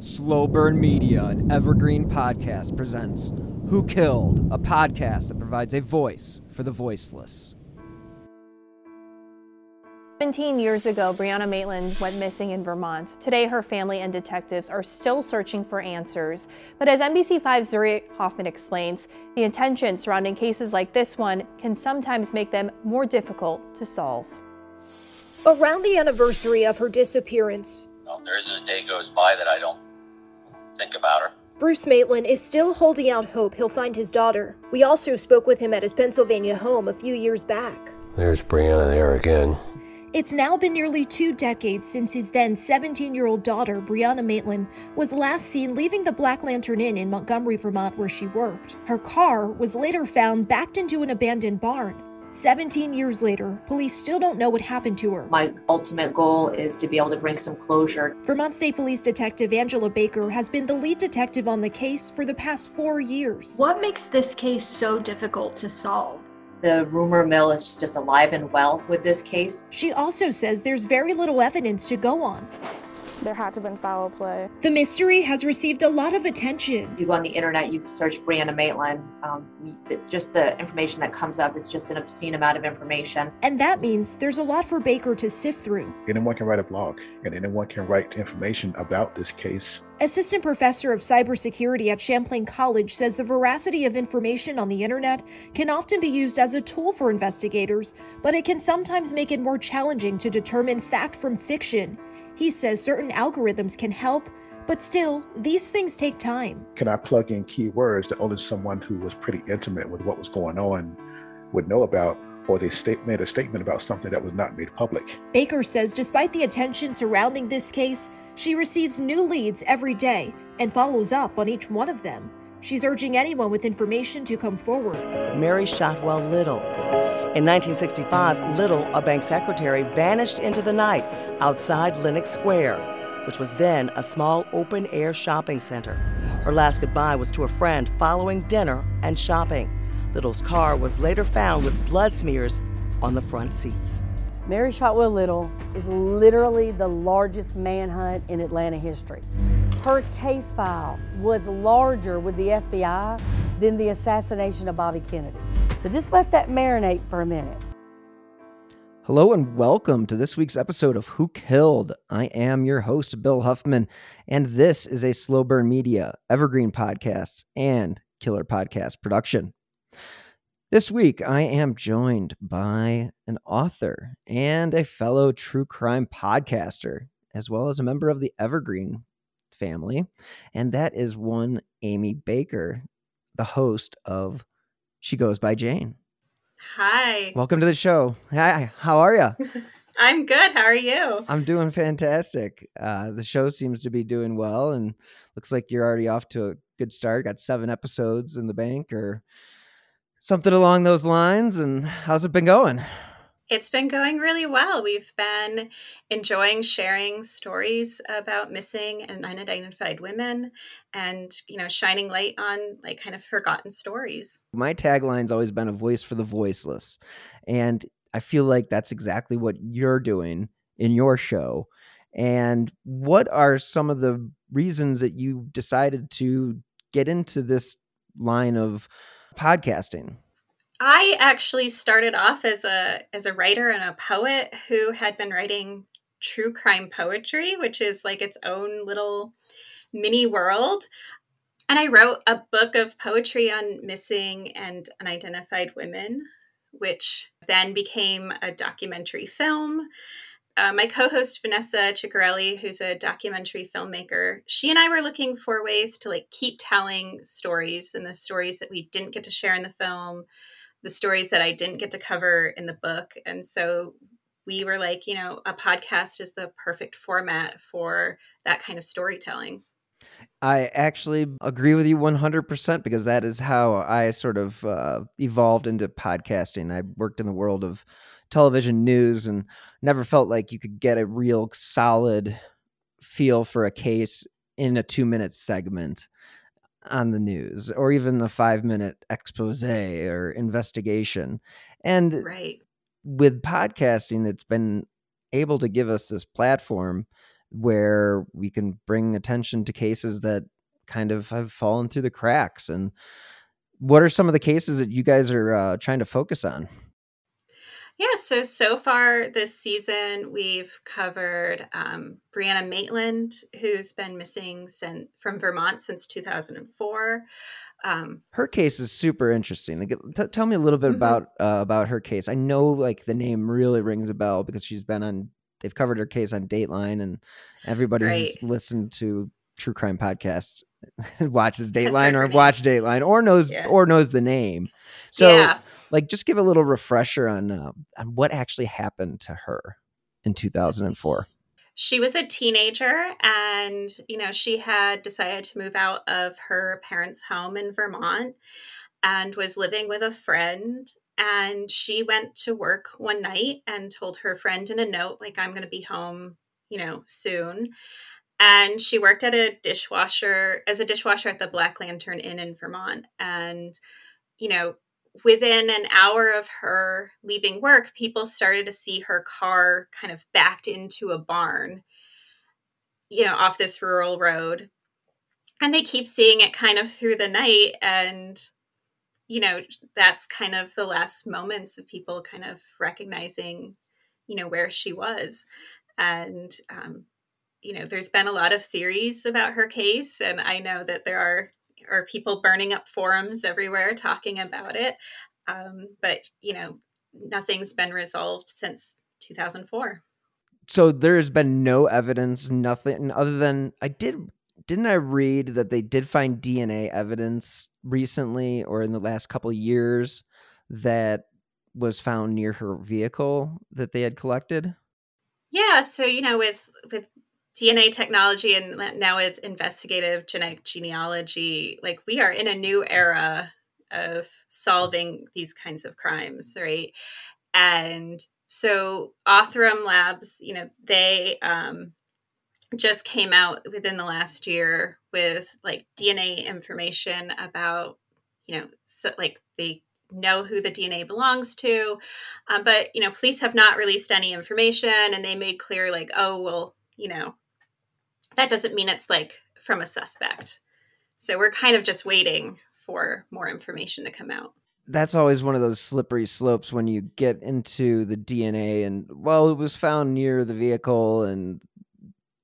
Slow Burn Media, an evergreen podcast, presents Who Killed, a podcast that provides a voice for the voiceless. 17 years ago, Brianna Maitland went missing in Vermont. Today, her family and detectives are still searching for answers. But as NBC5's Zuri Hoffman explains, the attention surrounding cases like this one can sometimes make them more difficult to solve. Around the anniversary of her disappearance, well, there isn't a day goes by that I don't think about her. Bruce Maitland is still holding out hope he'll find his daughter. We also spoke with him at his Pennsylvania home a few years back. There's Brianna there again. It's now been nearly two decades since his then 17 year old daughter, Brianna Maitland, was last seen leaving the Black Lantern Inn in Montgomery, Vermont, where she worked. Her car was later found backed into an abandoned barn. 17 years later, police still don't know what happened to her. My ultimate goal is to be able to bring some closure. Vermont State Police Detective Angela Baker has been the lead detective on the case for the past four years. What makes this case so difficult to solve? The rumor mill is just alive and well with this case. She also says there's very little evidence to go on. There had to have been foul play. The mystery has received a lot of attention. You go on the internet, you search Brianna Maitland, um, just the information that comes up is just an obscene amount of information. And that means there's a lot for Baker to sift through. Anyone can write a blog, and anyone can write information about this case. Assistant professor of cybersecurity at Champlain College says the veracity of information on the internet can often be used as a tool for investigators, but it can sometimes make it more challenging to determine fact from fiction. He says certain algorithms can help, but still, these things take time. Can I plug in keywords that only someone who was pretty intimate with what was going on would know about? Or they state, made a statement about something that was not made public. Baker says despite the attention surrounding this case, she receives new leads every day and follows up on each one of them. She's urging anyone with information to come forward. Mary Shotwell Little. In 1965, Little, a bank secretary, vanished into the night outside Lenox Square, which was then a small open air shopping center. Her last goodbye was to a friend following dinner and shopping. Little's car was later found with blood smears on the front seats. Mary Shotwell Little is literally the largest manhunt in Atlanta history. Her case file was larger with the FBI than the assassination of Bobby Kennedy. So just let that marinate for a minute. Hello and welcome to this week's episode of Who Killed. I am your host, Bill Huffman, and this is a Slow Burn Media, Evergreen Podcasts, and Killer Podcast production. This week, I am joined by an author and a fellow true crime podcaster, as well as a member of the Evergreen family. And that is one Aimee Baker, the host of She Goes by Jane. Hi. Welcome to the show. Hi, how are you? I'm good. How are you? I'm doing fantastic. Uh, the show seems to be doing well, and looks like you're already off to a good start. Got seven episodes in the bank, or something along those lines. And how's it been going? It's been going really well. We've been enjoying sharing stories about missing and unidentified women and, you know, shining light on like kind of forgotten stories. My tagline's always been a voice for the voiceless. And I feel like that's exactly what you're doing in your show. And what are some of the reasons that you decided to get into this line of podcasting? I actually started off as a as a writer and a poet who had been writing true crime poetry, which is like its own little mini world. And I wrote a book of poetry on missing and unidentified women, which then became a documentary film. Uh, my co-host Vanessa Ciccarelli, who's a documentary filmmaker, she and I were looking for ways to like keep telling stories and the stories that we didn't get to share in the film, the stories that I didn't get to cover in the book. And so we were like, you know, a podcast is the perfect format for that kind of storytelling. I actually agree with you 100% because that is how I sort of uh, evolved into podcasting. I worked in the world of television news and never felt like you could get a real solid feel for a case in a two minute segment on the news or even a five minute expose or investigation. And right. with podcasting, it's been able to give us this platform where we can bring attention to cases that kind of have fallen through the cracks. And what are some of the cases that you guys are uh, trying to focus on? Yeah, so so far this season we've covered um, Brianna Maitland, who's been missing since, from Vermont since 2004. Um, her case is super interesting. Like, t- tell me a little bit mm-hmm. about uh, about her case. I know like the name really rings a bell because she's been on. They've covered her case on Dateline, and everybody right. who's listened to true crime podcasts watches Dateline or watch Dateline or knows yeah. or knows the name. So yeah. Like just give a little refresher on uh, on what actually happened to her in 2004. She was a teenager and you know she had decided to move out of her parents' home in Vermont and was living with a friend and she went to work one night and told her friend in a note like I'm going to be home, you know, soon and she worked at a dishwasher as a dishwasher at the Black Lantern Inn in Vermont. And, you know, within an hour of her leaving work, people started to see her car kind of backed into a barn, you know, off this rural road. And they keep seeing it kind of through the night. And, you know, that's kind of the last moments of people kind of recognizing, you know, where she was. And, um, you know, there's been a lot of theories about her case, and I know that there are are people burning up forums everywhere talking about it. Um, but you know, nothing's been resolved since 2004. So there has been no evidence, nothing other than I did. Didn't I read that they did find DNA evidence recently or in the last couple years that was found near her vehicle that they had collected? Yeah, so you know, with with DNA technology and now with investigative genetic genealogy, like we are in a new era of solving these kinds of crimes, right? And so Othram Labs, you know, they um, just came out within the last year with like DNA information about, you know, so, like they know who the DNA belongs to, um, but you know, police have not released any information, and they made clear like, oh well, you know, that doesn't mean it's like from a suspect. So we're kind of just waiting for more information to come out. That's always one of those slippery slopes when you get into the DNA and well, it was found near the vehicle and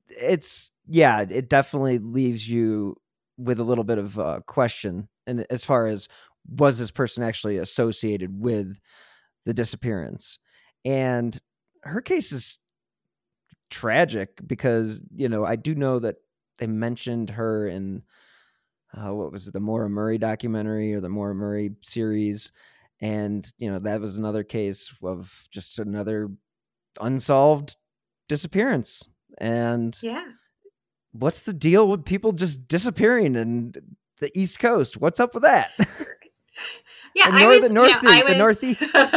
it's yeah, it definitely leaves you with a little bit of a question and as far as was this person actually associated with the disappearance and her case is tragic because you know I do know that they mentioned her in uh, what was it the Maura Murray documentary or the Maura Murray series, and you know that was another case of just another unsolved disappearance. And yeah, what's the deal with people just disappearing in the East Coast? What's up with that? Yeah, I was, north, you know, I was, the Northeast. like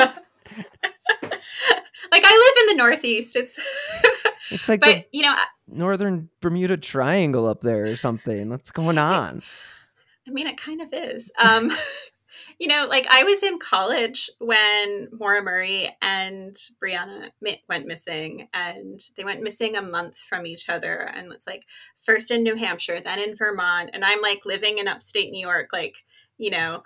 I live in the Northeast. It's it's like but, you know, northern Bermuda Triangle up there or something. What's going on? I mean, it kind of is. Um, you know, like I was in college when Maura Murray and Brianna went missing, and they went missing a month from each other. And it's like first in New Hampshire, then in Vermont, and I'm like living in upstate New York, like you know,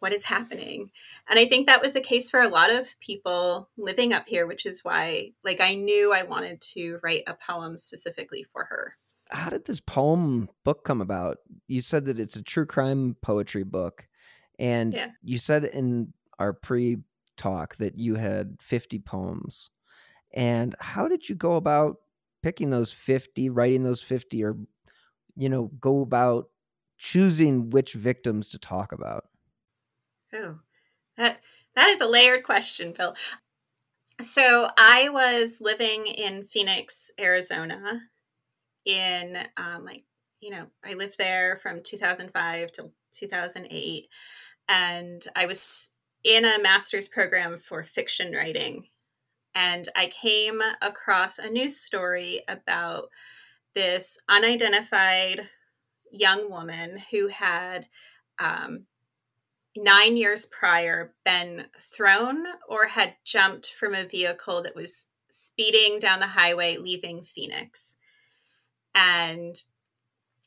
what is happening. And i think that was the case for a lot of people living up here which is why like i knew i wanted to write a poem specifically for her. How did this poem book come about? You said that it's a true crime poetry book and yeah. you said in our pre talk that you had 50 poems. And how did you go about picking those 50 writing those 50 or you know go about choosing which victims to talk about Oh, that That is a layered question, Bill. So I was living in Phoenix, Arizona, in um, like you know I lived there from 2005 to 2008, and I was in a master's program for fiction writing, and I came across a news story about this unidentified young woman who had um, nine years prior been thrown or had jumped from a vehicle that was speeding down the highway leaving Phoenix. And,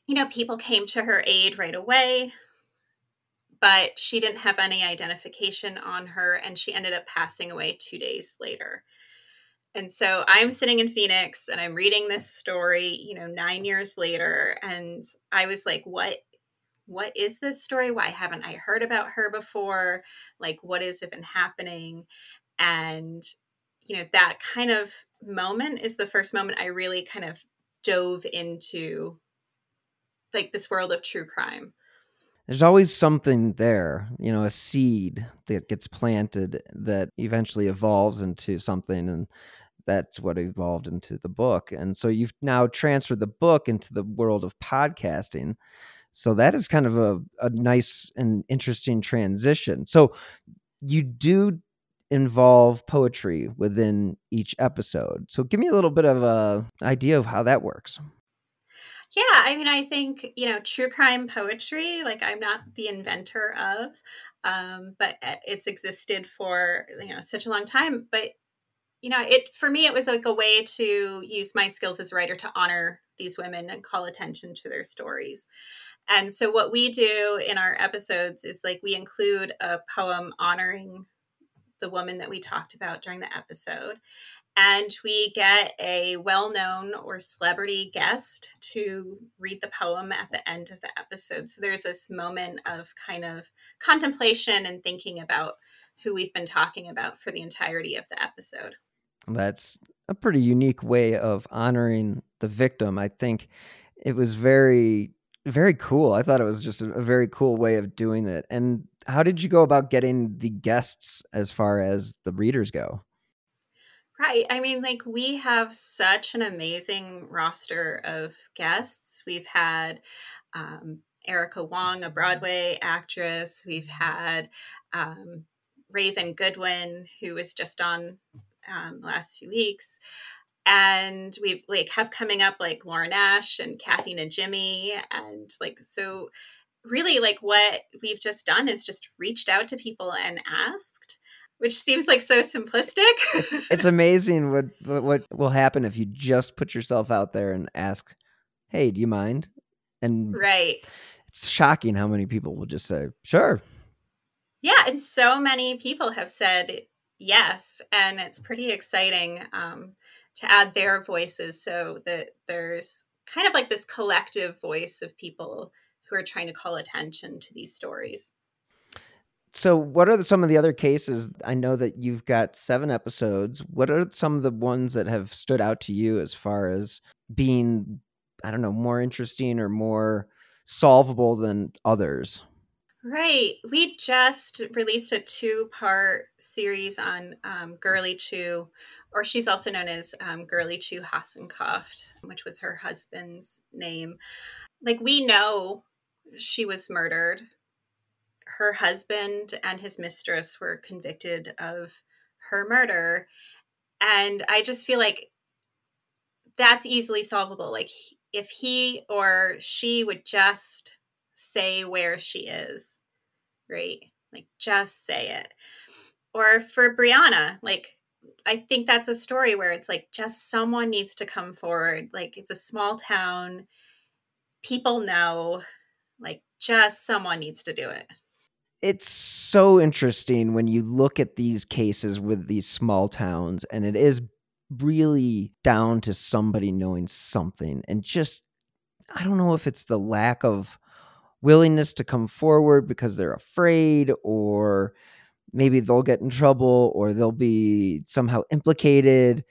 you know, people came to her aid right away, but she didn't have any identification on her and she ended up passing away two days later. And so I'm sitting in Phoenix and I'm reading this story, you know, nine years later. And I was like, what what is this story? Why haven't I heard about her before? Like, what is been happening? And, you know, that kind of moment is the first moment I really kind of dove into like this world of true crime. There's always something there, you know, a seed that gets planted that eventually evolves into something. And that's what evolved into the book. And so you've now transferred the book into the world of podcasting. So that is kind of a, a nice and interesting transition. So you do involve poetry within each episode. So give me a little bit of a idea of how that works. Yeah, I mean, I think you know, true crime poetry. Like, I'm not the inventor of, um, but uh, it's existed for you know such a long time. But you know, it for me, it was like a way to use my skills as a writer to honor these women and call attention to their stories. And so, what we do in our episodes is like we include a poem honoring the woman that we talked about during the episode. And we get a well known or celebrity guest to read the poem at the end of the episode. So there's this moment of kind of contemplation and thinking about who we've been talking about for the entirety of the episode. That's a pretty unique way of honoring the victim. I think it was very very cool. I thought it was just a, very cool way of doing it. And how did you go about getting the guests as far as the readers go? Right. I mean, like, we have such an amazing roster of guests. We've had um, Erica Wong, a Broadway actress. We've had um, Raven Goodwin, who was just on um, last few weeks and we've like have coming up like Lauren Ash and Kathy Najimy and like so really like what we've just done is just reached out to people and asked which seems like so simplistic. It's amazing what what will happen if you just put yourself out there and ask hey do you mind? And right. it's shocking how many people will just say sure. Yeah and so many people have said yes and it's pretty exciting um, to add their voices so that there's kind of like this collective voice of people who are trying to call attention to these stories. So, what are some of the other cases? I know that you've got seven episodes. What are some of the ones that have stood out to you as far as being, I don't know, more interesting or more solvable than others? Right. We just released a two part series on um, Gurley Chu, or she's also known as um, Gurley Chu Hasenkopf, which was her husband's name. Like, we know she was murdered. Her husband and his mistress were convicted of her murder. And I just feel like that's easily solvable. Like, if he or she would just say where she is, right? Like just say it. Or for Brianna, like I think that's a story where it's like just someone needs to come forward. Like it's a small town, people know, like just someone needs to do it. It's so interesting when you look at these cases with these small towns, and it is really down to somebody knowing something and just I don't know if it's the lack of willingness to come forward because they're afraid or maybe they'll get in trouble or they'll be somehow implicated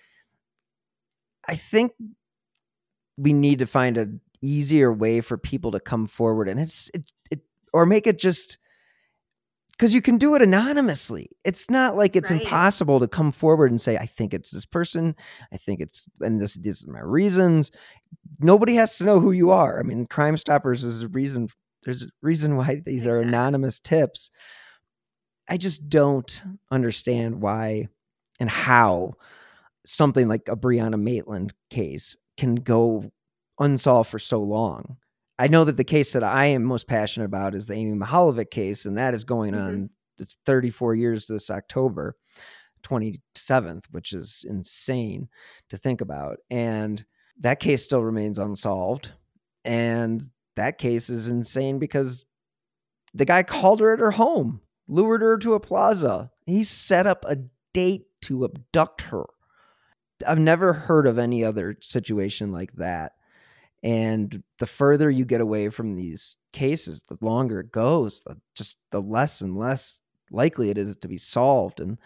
i think we need to find an easier way for people to come forward and it's it, it or make it just because you can do it anonymously. It's not like it's Right. impossible to come forward and say, I think it's this person. I think it's, and this, this is my reasons. Nobody has to know who you are. I mean, Crime Stoppers is a reason, there's a reason why these are anonymous tips. I just don't understand why and how something like a Brianna Maitland case can go unsolved for so long. I know that the case that I am most passionate about is the Amy Mihaljevic case, and that is going Mhm. on. It's 34 years this October 27th, which is insane to think about. And that case still remains unsolved. And that case is insane because the guy called her at her home, lured her to a plaza. He set up a date to abduct her. I've never heard of any other situation like that. And the further you get away from these cases, the longer it goes, the, just the less and less likely it is to be solved. And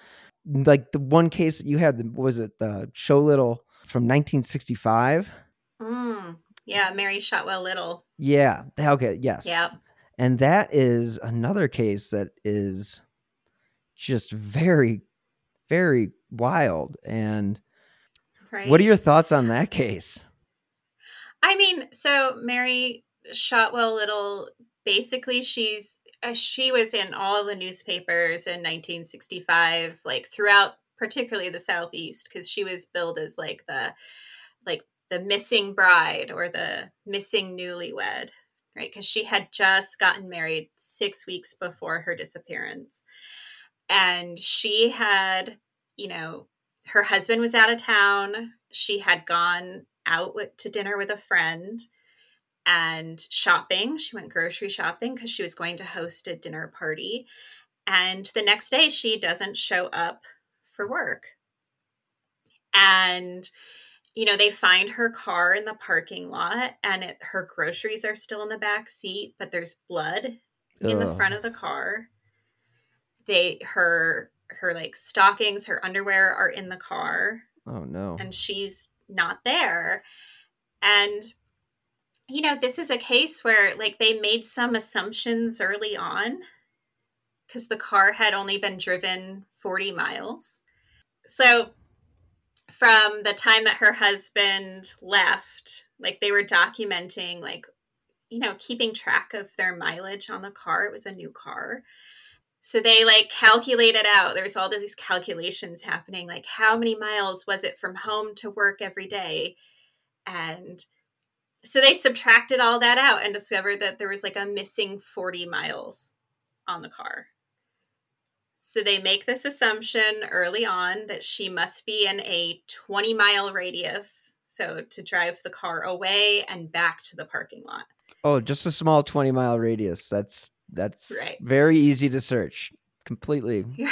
like the one case that you had, was it the Show Little from 1965? Mm, yeah, Mary Shotwell Little. Yeah. Okay. Yes. Yep. And that is another case that is just very, very wild. And Right. what are your thoughts on that case? I mean, so Mary Shotwell Little, basically, she's uh, she was in all the newspapers in 1965, like throughout, particularly the southeast, because she was billed as like the like the missing bride or the missing newlywed, right? Because she had just gotten married six weeks before her disappearance, and she had, you know, her husband was out of town. She had gone out with, to dinner with a friend and shopping. She went grocery shopping because she was going to host a dinner party. And the next day, she doesn't show up for work. And, you know, they find her car in the parking lot and it, her groceries are still in the back seat, but there's blood in the front of the car. They, her, her like stockings, her underwear are in the car Oh, no. and she's not there. And you know, this is a case where like they made some assumptions early on because the car had only been driven 40 miles. So from the time that her husband left, like they were documenting like you know, keeping track of their mileage on the car. It was a new car. So they like calculated out. There's all these calculations happening, like how many miles was it from home to work every day? And so they subtracted all that out and discovered that there was like a missing 40 miles on the car. So they make this assumption early on that she must be in a 20 mile radius. So to drive the car away and back to the parking lot. Oh, just a small 20 mile radius. That's that's Right. very easy to search. Completely.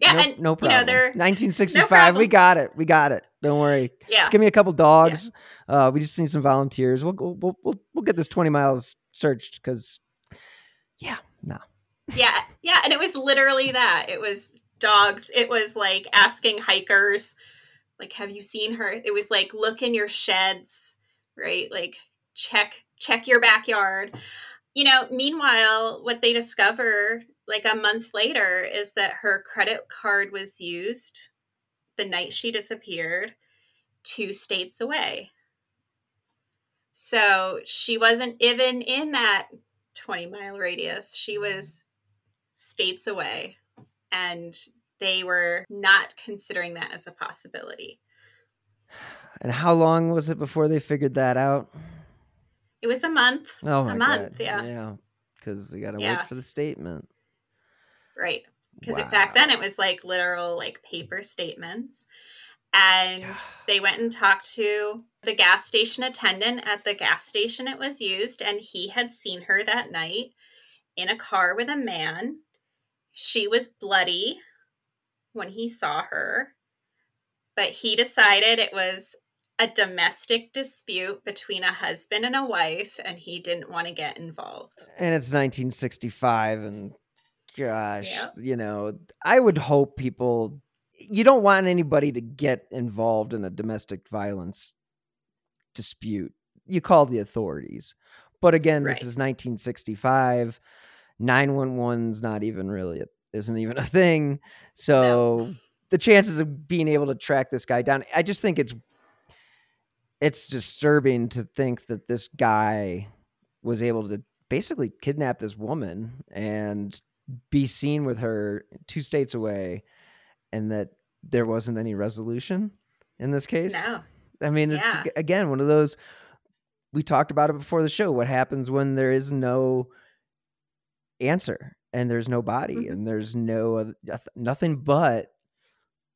Yeah, no, and no you problem. know they're 1965. we problem. got it. We got it. Don't worry. Yeah. Just give me a couple dogs. Uh, we just need some volunteers. We'll go. We'll, we'll we'll get this 20 miles searched because, yeah, no. Yeah, yeah, and it was literally that. It was dogs. It was like asking hikers, like, "Have you seen her?" It was like, "Look in your sheds," right? Like, check check your backyard. You know. Meanwhile, what they discover like a month later is that her credit card was used the night she disappeared, two states away. So she wasn't even in that 20 mile radius. She mm-hmm. was states away, and they were not considering that as a possibility. And how long was it before they figured that out? It was a month. Oh my a month, god. yeah. Yeah. Because they got to Yeah. wait for the statement. Right. Because back then it was like literal like paper statements. And they went and talked to the gas station attendant at the gas station it was used, and he had seen her that night in a car with a man. She was bloody when he saw her, but he decided it was a domestic dispute between a husband and a wife, and he didn't want to get involved. And it's 1965 and gosh, Yep. you know, I would hope people you don't want anybody to get involved in a domestic violence dispute. You call the authorities. But again, this is 1965. 911's not even really isn't even a thing. So no. the chances of being able to track this guy down, I just think it's it's disturbing to think that this guy was able to basically kidnap this woman and be seen with her two states away and that there wasn't any resolution in this case. No. I mean, it's yeah. again one of those we talked about it before the show. What happens when there is no answer and there's no body mm-hmm. and there's no nothing but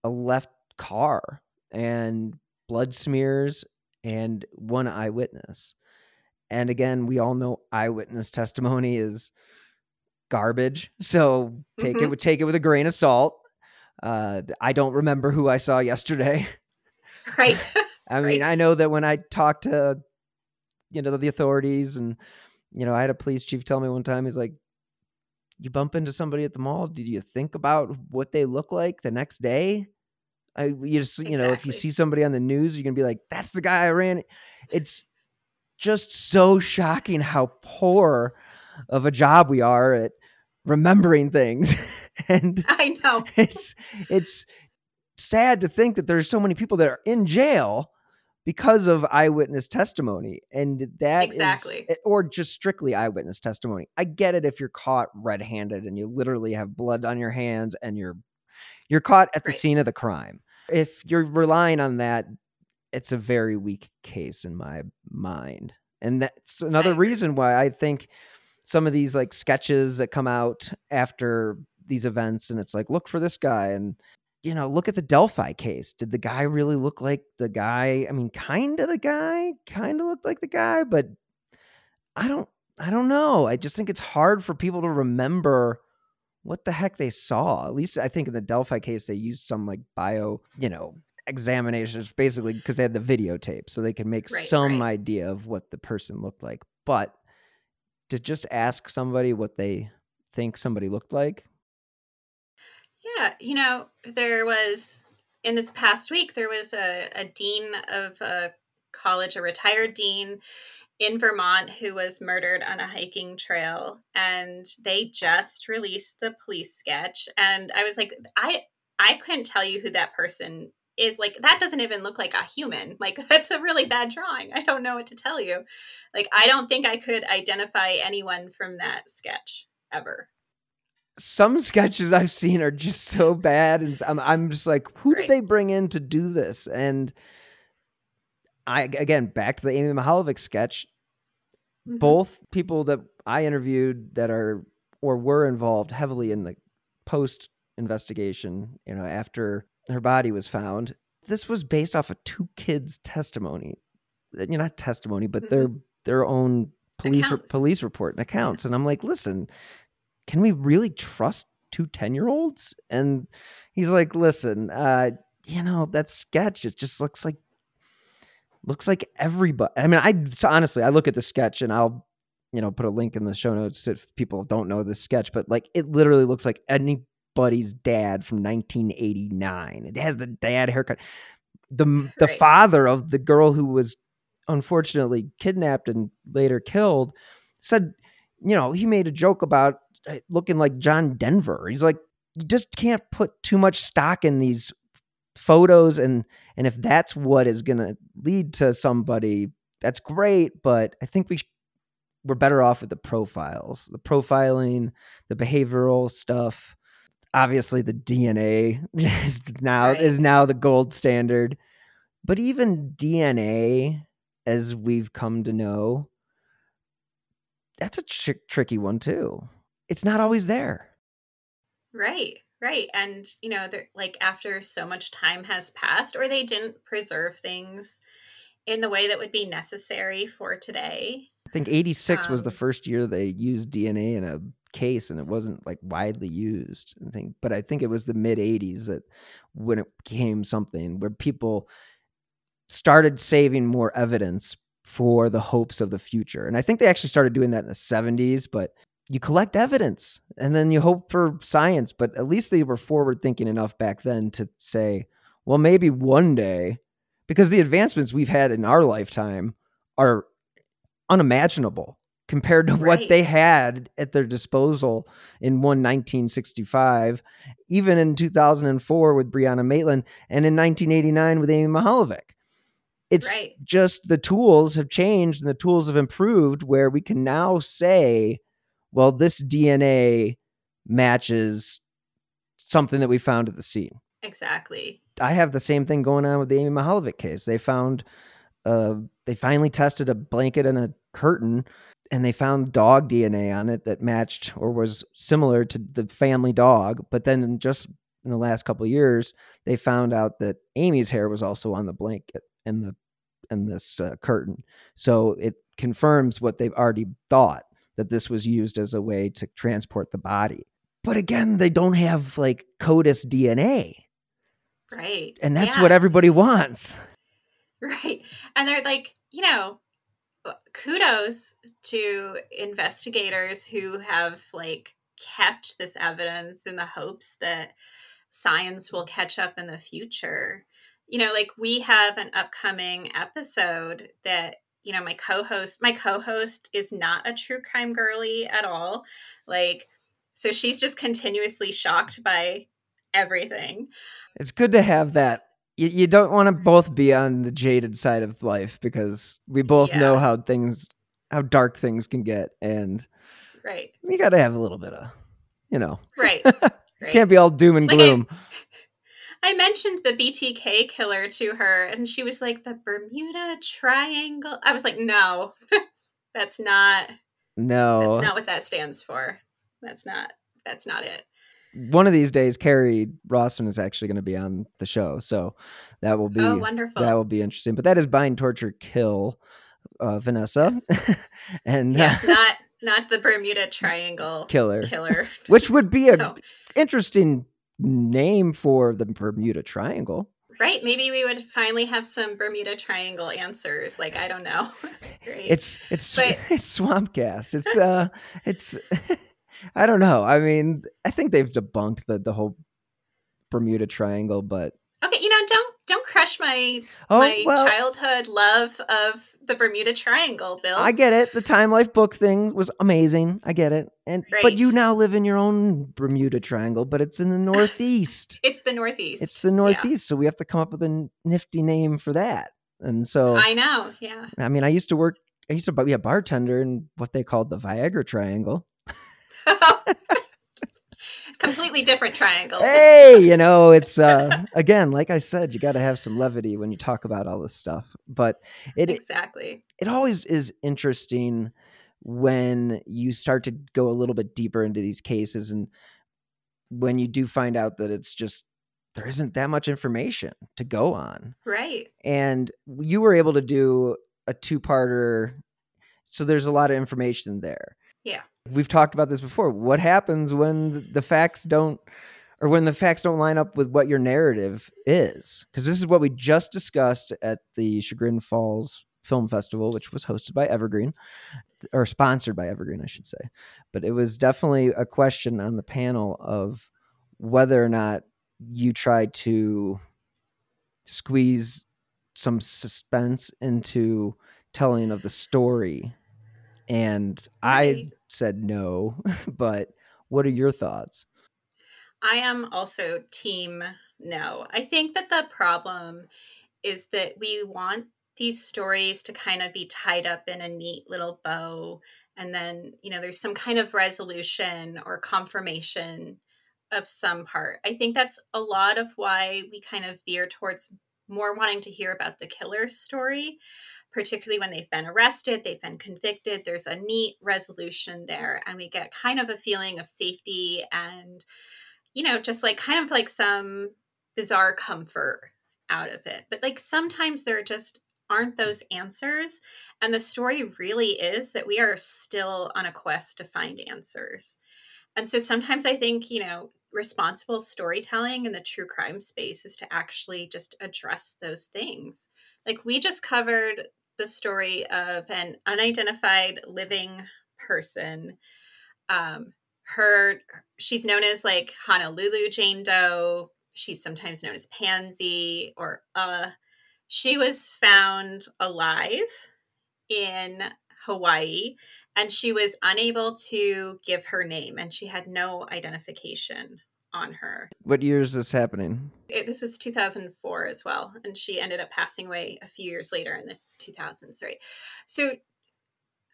a left car and blood smears and one eyewitness. And again, we all know eyewitness testimony is garbage. So take mm-hmm. it with take it with a grain of salt. Uh, I don't remember who I saw yesterday. Right. I mean, right. I know that when I talked to you know the authorities and you know, I had a police chief tell me one time he's like you bump into somebody at the mall, do you think about what they look like the next day? I you just you exactly. know if you see somebody on the news, you're gonna be like, "That's the guy I ran." It's just so shocking how poor of a job we are at remembering things, and I know it's it's sad to think that there's so many people that are in jail because of eyewitness testimony and that exactly is, or just strictly eyewitness testimony i get it if you're caught red-handed and you literally have blood on your hands and you're you're caught at the right. scene of the crime. If you're relying on that, it's a very weak case in my mind. And that's another reason why I think some of these like sketches that come out after these events and it's like look for this guy and you know look at the delphi case did the guy really look like the guy i mean kind of the guy kind of looked like the guy but i don't i don't know i just think it's hard for people to remember what the heck they saw. At least I think in the Delphi case, they used some like bio, you know, examinations basically because they had the videotape so they could make right, some right. idea of what the person looked like. But to just ask somebody what they think somebody looked like. Yeah, you know, there was in this past week, there was a, a dean of a college, a retired dean, in Vermont who was murdered on a hiking trail and they just released the police sketch. And I was like I I couldn't tell you who that person is. Like that doesn't even look like a human. Like that's a really bad drawing. I don't know what to tell you. Like I don't think I could identify anyone from that sketch ever some sketches I've seen are just so bad and I'm, I'm just like who did they bring in to do this and I again back to the Amy Mihaljevic sketch Mm-hmm. Both people that I interviewed that are or were involved heavily in the post investigation, you know, after her body was found, this was based off of two kids' testimony. You know, not testimony, but mm-hmm. their their own police re- police report and accounts. Yeah. And I'm like, listen, can we really trust two 10 year olds? And he's like, listen, uh, you know, that sketch, it just looks like looks like everybody. I mean, I honestly, I look at the sketch and I'll, you know, put a link in the show notes if people don't know this sketch, but like it literally looks like anybody's dad from 1989. It has the dad haircut. The the right. father of the girl who was unfortunately kidnapped and later killed said, you know, he made a joke about Uh, looking like John Denver. He's like, you just can't put too much stock in these photos and and if that's what is going to lead to somebody that's great but i think we sh- we're better off with the profiles the profiling the behavioral stuff obviously the dna is now right. is now the gold standard but even dna as we've come to know that's a tr- tricky one too it's not always there right Right. And, you know, they're like after so much time has passed, or they didn't preserve things in the way that would be necessary for today. I think 86 um, was the um first year they used DNA in a case and it wasn't like widely used. I think, but I think it was the mid 80s that when it became something where people started saving more evidence for the hopes of the future. And I think they actually started doing that in the 70s, but you collect evidence and then you hope for science. But at least they were forward thinking enough back then to say, well, maybe one day, because the advancements we've had in our lifetime are unimaginable compared to what they had at their disposal in one 1965, even in 2004 with Brianna Maitland, and in 1989 with Amy Mihaljevic. It's Right. just the tools have changed and the tools have improved where we can now say, well, this DNA matches something that we found at the scene. Exactly. I have the same thing going on with the Amy Mihaljevic case. They found, uh, they finally tested a blanket and a curtain, and they found dog DNA on it that matched or was similar to the family dog. But then, just in the last couple of years, they found out that Amy's hair was also on the blanket and the and this uh, curtain. So it confirms what they've already thought that this was used as a way to transport the body. But again, they don't have like CODIS DNA Right. and that's Yeah. what everybody wants. Right. And they're like, you know, kudos to investigators who have like kept this evidence in the hopes that science will catch up in the future. You know, like we have an upcoming episode that you know my co-host my co-host is not a true crime girly at all like so she's just continuously shocked by everything. It's good to have that. You, you don't want to mm-hmm. both be on the jaded side of life because we both know how things, how dark things can get, and right. you got to have a little bit of, you know, right. Right. Can't be all doom and Like gloom. I mentioned the BTK killer to her, and she was like, "The Bermuda Triangle." I was like, "No, that's not. no, That's not what that stands for. That's not. That's not it." one of these days, Kerri Rawson is actually going to be on the show, so that will be Oh, wonderful. That will be interesting. But that is bind, torture, kill, uh, Vanessa, and uh, not not the Bermuda Triangle Killer. Killer. which would be a No. interesting name for the Bermuda Triangle. Right? Maybe we would finally have some Bermuda Triangle answers. Like I don't know. It's it's But- it's Swampcast. It's uh it's I don't know. I mean, I think they've debunked the the whole Bermuda Triangle, but okay. You know, don't don't crush my Oh, my well- childhood love of the Bermuda Triangle, Bill. I get it. The Time Life book thing was amazing. I get it. And but you now live in your own Bermuda Triangle, but it's in the Northeast. It's the Northeast. it's the Yeah. Northeast, so we have to come up with a nifty name for that. And so I know. Yeah. I mean, I used to work. I used to be a bartender in what they called the Viagra Triangle. Completely different triangle. Hey, you know, it's uh again, like I said, you got to have some levity when you talk about all this stuff. But it exactly. it always is interesting when you start to go a little bit deeper into these cases and when you do find out that it's just there isn't that much information to go on. Right. and you were able to do a two-parter so there's a lot of information there Yeah. we've talked about this before. What happens when the facts don't or when the facts don't line up with what your narrative is? Because this is what we just discussed at the chagrin falls film festival which was hosted by evergreen or sponsored by evergreen i should say. But it was definitely a question on the panel of whether or not you try to squeeze some suspense into telling of the story and i said no but what are your thoughts I am also team no. I think that the problem is that we want these stories to kind of be tied up in a neat little bow and then, you know, there's some kind of resolution or confirmation of some part. I think that's a lot of why we kind of veer towards more wanting to hear about the killer's story, particularly when they've been arrested, they've been convicted, there's a neat resolution there, and we get kind of a feeling of safety and you know, just like kind of like some bizarre comfort out of it. But like sometimes there just aren't those answers. And the story really is that we are still on a quest to find answers. And so sometimes I think, you know, responsible storytelling in the true crime space is to actually just address those things. Like we just covered the story of an unidentified living person um her she's known as like honolulu jane doe. She's sometimes known as pansy or uh. She was found alive in hawaii and she was unable to give her name and she had no identification on her. What year is this happening? It, this was 2004 as well, and she ended up passing away a few years later in the 2000s, right? So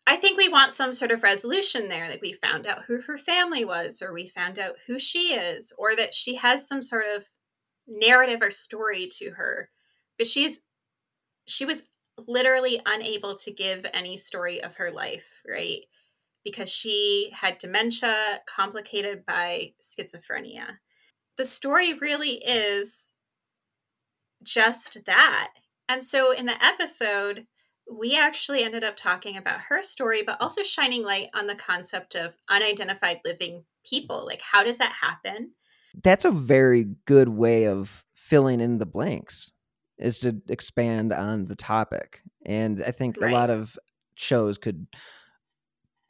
I think we want some sort of resolution there. Like we found out who her family was, or we found out who she is, or that she has some sort of narrative or story to her. But she's she was literally unable to give any story of her life, right? Because she had dementia complicated by schizophrenia. The story really is just that. And so in the episode, we actually ended up talking about her story, but also shining light on the concept of unidentified living people. Like, how does that happen? That's a very good way of filling in the blanks is to expand on the topic. And I think right. a lot of shows could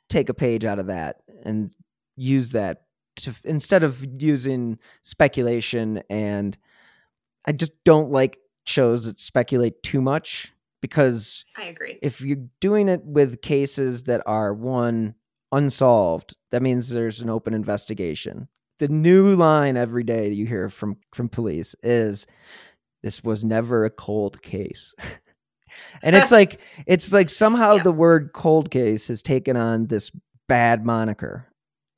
take a page out of that and use that to instead of using speculation and I just don't like shows that speculate too much because I agree. If you're doing it with cases that are one unsolved, that means there's an open investigation. The new line every day you hear from from police is this was never a cold case. and it's like it's like somehow yeah. the word cold case has taken on this bad moniker.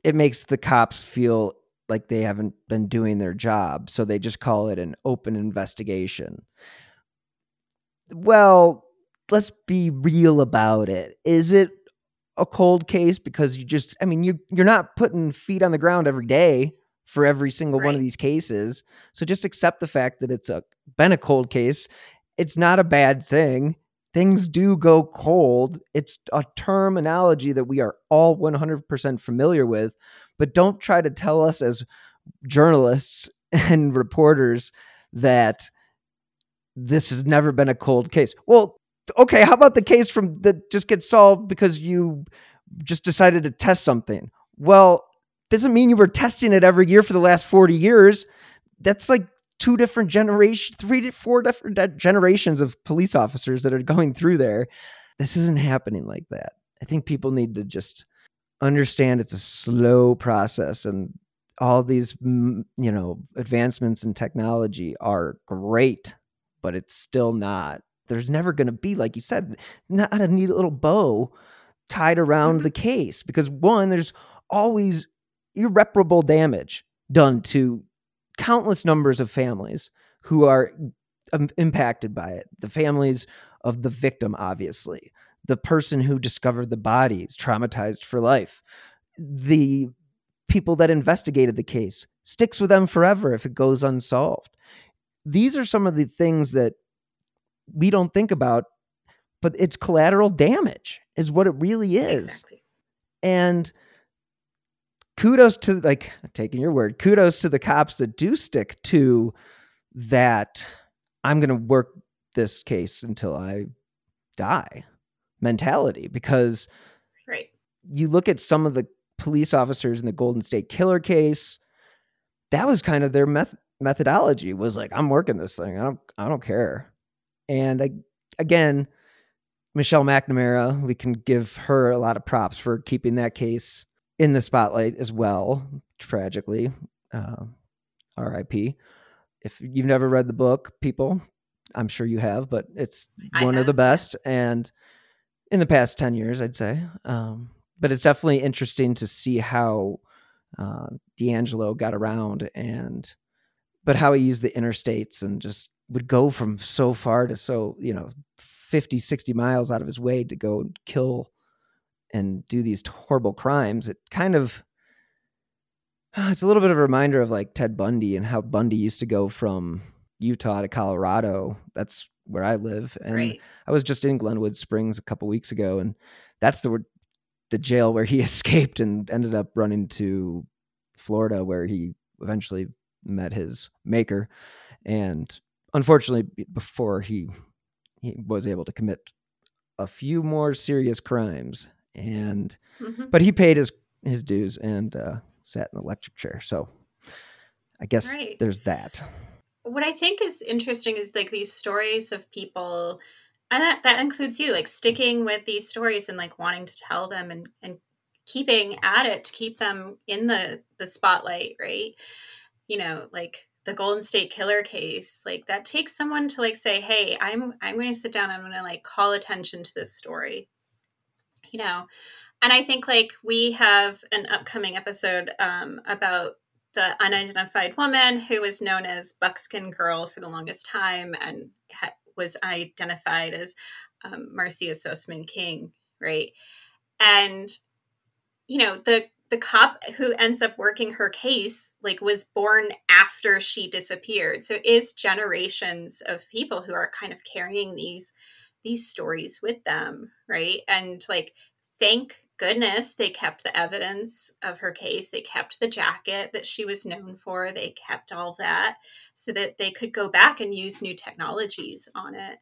It makes the cops feel like they haven't been doing their job, so they just call it an open investigation. Well, let's be real about it. Is it a cold case because you just I mean you you're not putting feet on the ground every day for every single right. one of these cases. So just accept the fact that it's a been a cold case. It's not a bad thing. Things do go cold. It's a term analogy that we are all 100% familiar with, but don't try to tell us as journalists and reporters that this has never been a cold case. Well, okay, how about the case from that just gets solved because you just decided to test something? Well, doesn't mean you were testing it every year for the last 40 years. That's like two different generations, three to four different generations of police officers that are going through there. This isn't happening like that. I think people need to just understand it's a slow process and all these you know advancements in technology are great but it's still not there's never going to be like you said not a neat little bow tied around mm-hmm. the case because one there's always irreparable damage done to countless numbers of families who are um, impacted by it. The families of the victim, obviously, the person who discovered the body is traumatized for life. The people that investigated the case sticks with them forever if it goes unsolved. These are some of the things that we don't think about, but it's collateral damage, is what it really is. Exactly. And kudos to like taking your word kudos to the cops that do stick to that i'm going to work this case until i die mentality because right. you look at some of the police officers in the golden state killer case that was kind of their meth- methodology was like i'm working this thing. I don't i don't care. And I, again michelle mcnamara we can give her a lot of props for keeping that case in the spotlight as well, tragically. Uh, RIP. If you've never read the book, people, I'm sure you have, but it's I one have, of the best. And in the past 10 years, I'd say. Um, but it's definitely interesting to see how uh, DeAngelo got around and, but how he used the interstates and just would go from so far to so, you know, 50, 60 miles out of his way to go kill and do these horrible crimes, it kind of it's a little bit of a reminder of like Ted Bundy and how Bundy used to go from Utah to Colorado. That's where I live, and right. I was just in Glenwood Springs a couple weeks ago, and that's the the jail where he escaped and ended up running to Florida, where he eventually met his maker, and unfortunately, before he he was able to commit a few more serious crimes and mm-hmm. but he paid his his dues and uh, sat in the electric chair. So I guess right. there's that. What I think is interesting is like these stories of people and that that includes you like sticking with these stories and like wanting to tell them and and keeping at it to keep them in the the spotlight right you know like the golden state killer case like that takes someone to like say hey i'm i'm going to sit down i'm going to like call attention to this story you know? And i think like we have an upcoming episode um, about the unidentified woman who was known as buckskin girl for the longest time and ha- was identified as um, marcia sossoman king right? And you know the the cop who ends up working her case like was born after she disappeared. So is generations of people who are kind of carrying these these stories with them right and like thank goodness they kept the evidence of her case they kept the jacket that she was known for they kept all that so that they could go back and use new technologies on it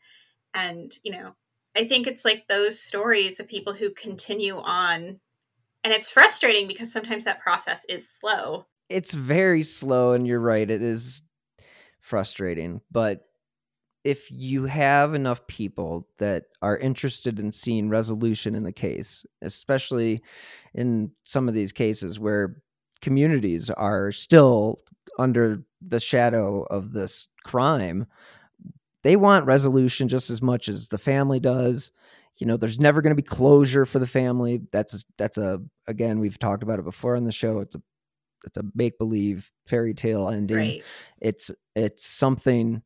and you know i think it's like those stories of people who continue on and it's frustrating because sometimes that process is slow It's very slow, and you're right. It is frustrating. But if you have enough people that are interested in seeing resolution in the case, especially in some of these cases where communities are still under the shadow of this crime, they want resolution just as much as the family does. You know, there's never going to be closure for the family. That's that's a again we've talked about it before on the show. It's a it's a make believe fairy tale ending. Right. It's it's something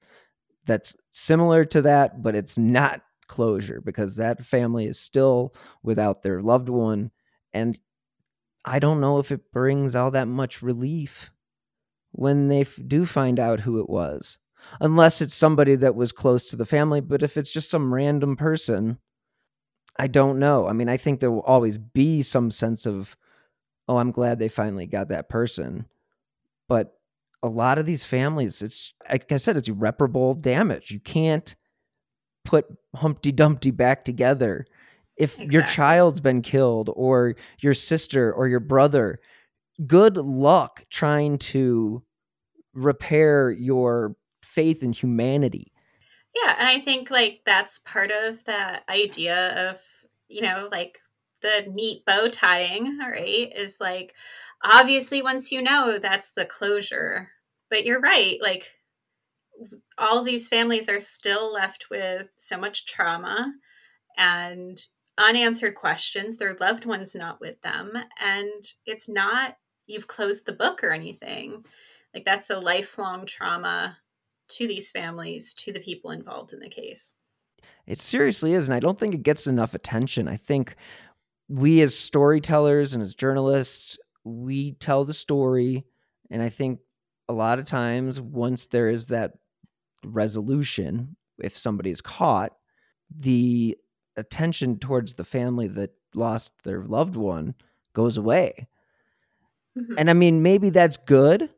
that's similar to that, but it's not closure because that family is still without their loved one. And I don't know if it brings all that much relief when they f- do find out who it was, unless it's somebody that was close to the family. But if it's just some random person, I don't know. I mean, I think there will always be some sense of, oh, I'm glad they finally got that person. But a lot of these families, it's like I said, it's irreparable damage. You can't put Humpty Dumpty back together. If your child's been killed or your sister or your brother, good luck trying to repair your faith in humanity. Yeah, and I think like that's part of that idea of, you know, like the neat bow tying, right? Is like obviously once you know that's the closure. But you're right, like all these families are still left with so much trauma and unanswered questions, their loved ones not with them, and it's not you've closed the book or anything. Like that's a lifelong trauma to these families, to the people involved in the case. It seriously is. And I don't think it gets enough attention. I think we, as storytellers and as journalists, we tell the story. And I think a lot of times, once there is that resolution, if somebody is caught, the attention towards the family that lost their loved one goes away. Mhm. And I mean, maybe that's good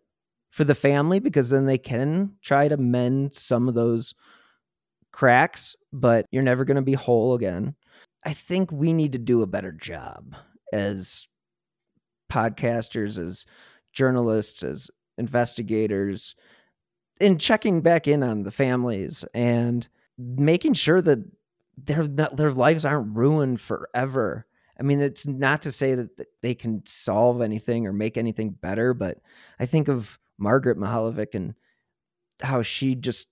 for the family because then they can try to mend some of those cracks, but you're never going to be whole again. I think we need to do a better job as podcasters, as journalists, as investigators in checking back in on the families and making sure that their their lives aren't ruined forever. I mean, it's not to say that they can solve anything or make anything better, but I think of Margaret Mihaljevic and how she just